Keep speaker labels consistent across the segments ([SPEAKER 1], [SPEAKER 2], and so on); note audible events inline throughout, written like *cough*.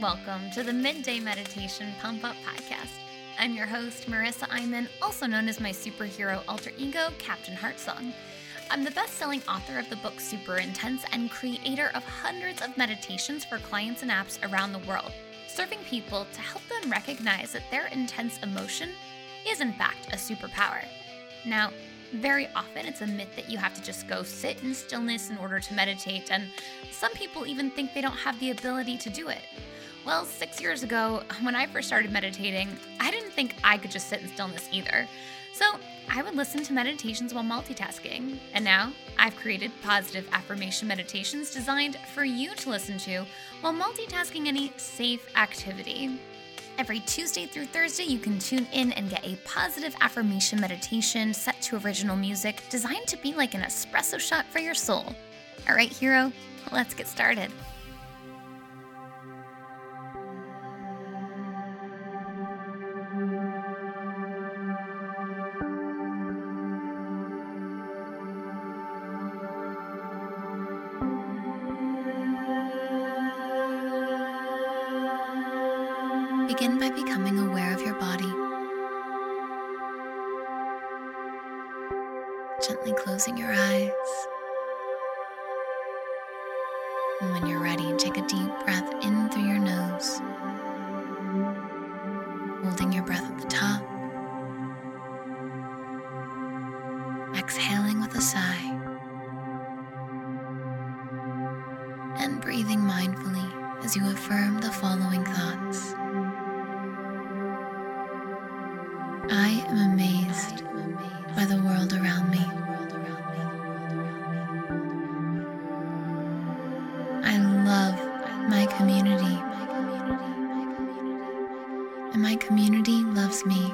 [SPEAKER 1] Welcome to the Midday Meditation Pump Up Podcast. I'm your host, Marisa Imon, also known as my superhero alter ego, Captain Heartsong. I'm the best selling author of the book Super Intense and creator of hundreds of meditations for clients and apps around the world, serving people to help them recognize that their intense emotion is, in fact, a superpower. Now, very often it's a myth that you have to just go sit in stillness in order to meditate, and some people even think they don't have the ability to do it. Well, six years ago, when I first started meditating, I didn't think I could just sit in stillness either. So I would listen to meditations while multitasking. And now I've created positive affirmation meditations designed for you to listen to while multitasking any safe activity. Every Tuesday through Thursday, you can tune in and get a positive affirmation meditation set to original music designed to be like an espresso shot for your soul. All right, hero, let's get started. Begin by becoming aware of your body. Gently closing your eyes. And when you're ready, take a deep breath in through your nose, holding your breath at the top, exhaling with a sigh, and breathing mindfully as you affirm the following thoughts. Community, and my community loves me.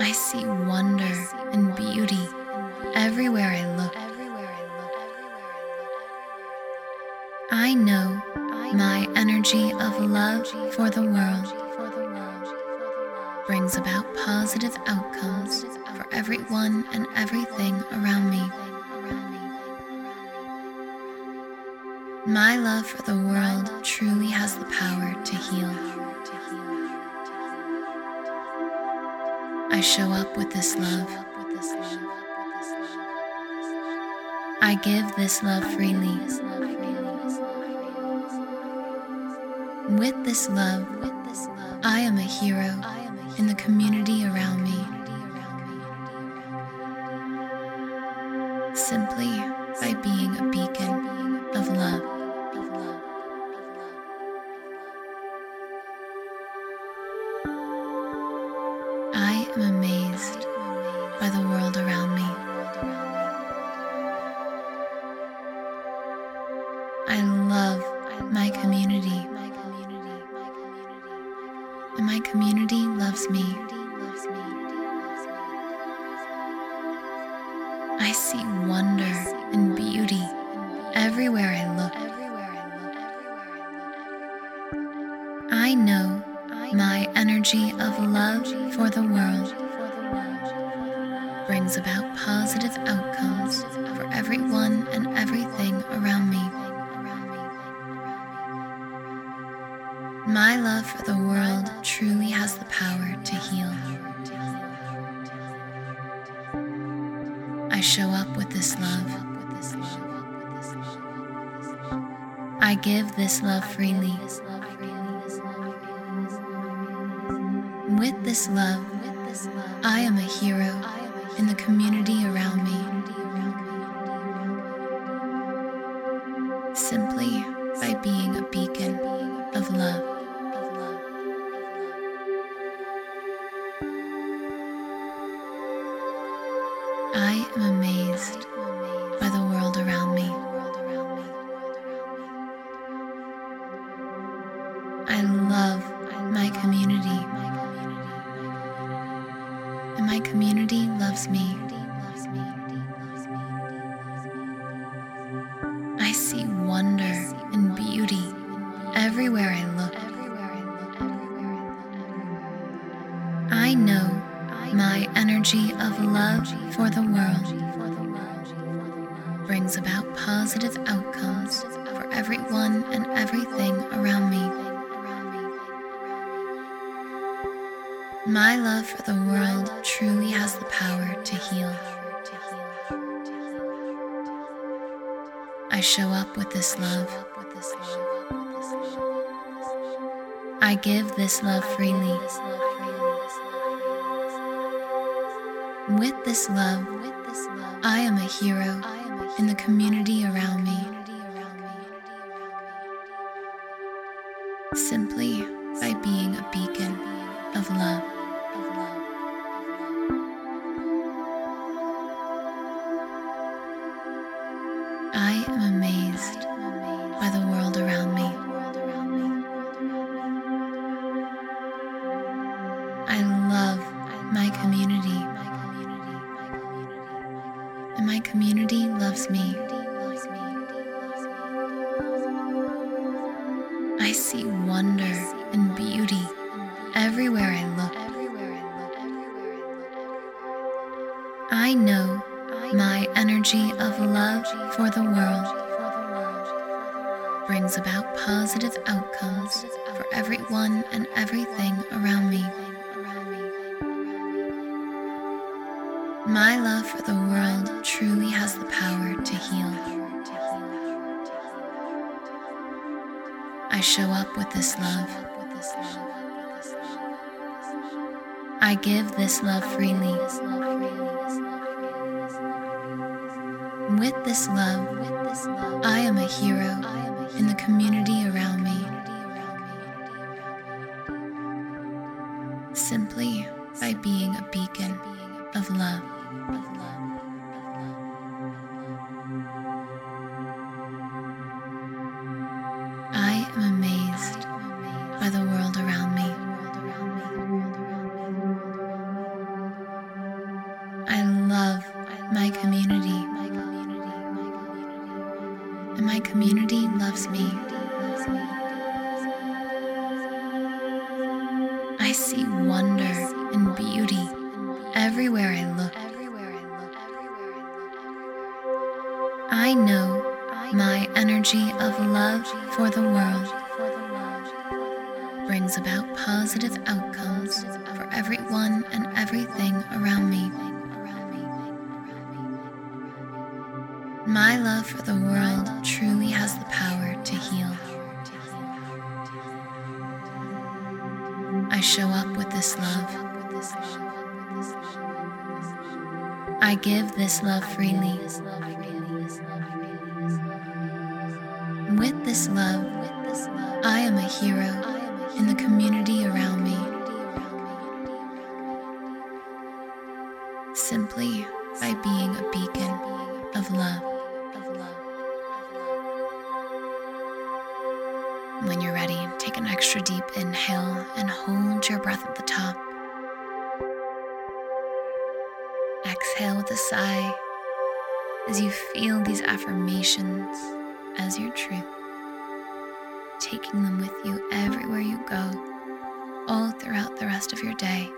[SPEAKER 1] I see wonder and beauty everywhere I look. I know my energy of love for the world brings about positive outcomes for everyone and everything around me. My love for the world truly has the power to heal. I show up with this love. I give this love freely. With this love, I am a hero in the community around me. And my community loves me. I see wonder and beauty everywhere I look. I know my energy of love for the world brings about positive outcomes for everyone and everything around me. My love for the world truly has the power to heal. I show up with this love. I give this love freely. With this love, I am a hero in the community around me. I am amazed energy of love for the world brings about positive outcomes for everyone and everything around me. My love for the world truly has the power to heal. I show up with this love. I give this love freely. With this love, I am a hero in the community around me. Simply by being a beacon of love. I am My love for the world truly has the power to heal. I show up with this love. I give this love freely. With this love, I am a hero in the community around my community, and my community loves me. I see wonder and beauty everywhere I look. I know my energy of love for the world brings about positive outcomes for everyone and everything around me. My love for the world truly has the power to heal. I show up with this love. I give this love freely. With this love, I am a hero in the community around me. Simply by being a beacon of love. An extra deep inhale and hold your breath at the top. Exhale with a sigh as you feel these affirmations as your truth, taking them with you everywhere you go, all throughout the rest of your day.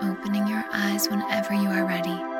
[SPEAKER 1] Opening your eyes whenever you are ready.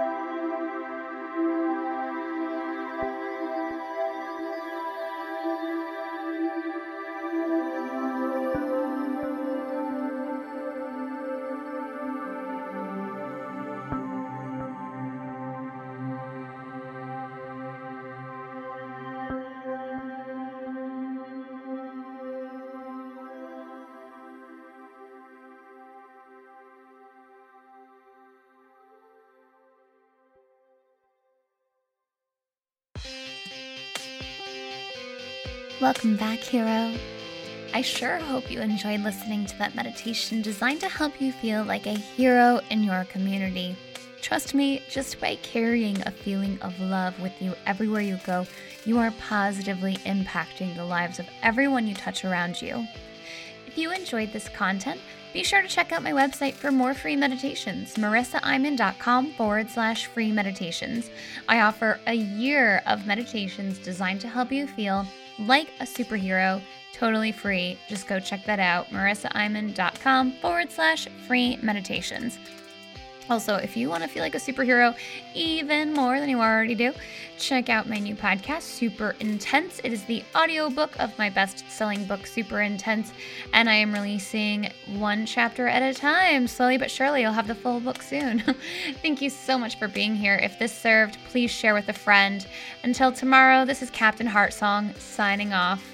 [SPEAKER 1] Welcome back, hero. I sure hope you enjoyed listening to that meditation designed to help you feel like a hero in your community. Trust me, just by carrying a feeling of love with you everywhere you go, you are positively impacting the lives of everyone you touch around you. If you enjoyed this content, be sure to check out my website for more free meditations, marisaimon.com forward slash free meditations. I offer a year of meditations designed to help you feel like a superhero, totally free. Just go check that out, marisaimon.com forward slash free meditations.
[SPEAKER 2] Also, if you want to feel like a superhero even more than you already do, check out my new podcast, Super Intense. It is the audiobook of my best selling book, Super Intense, and I am releasing one chapter at a time. Slowly but surely, you'll have the full book soon. *laughs* Thank you so much for being here. If this served, please share with a friend. Until tomorrow, this is Captain Heartsong signing off.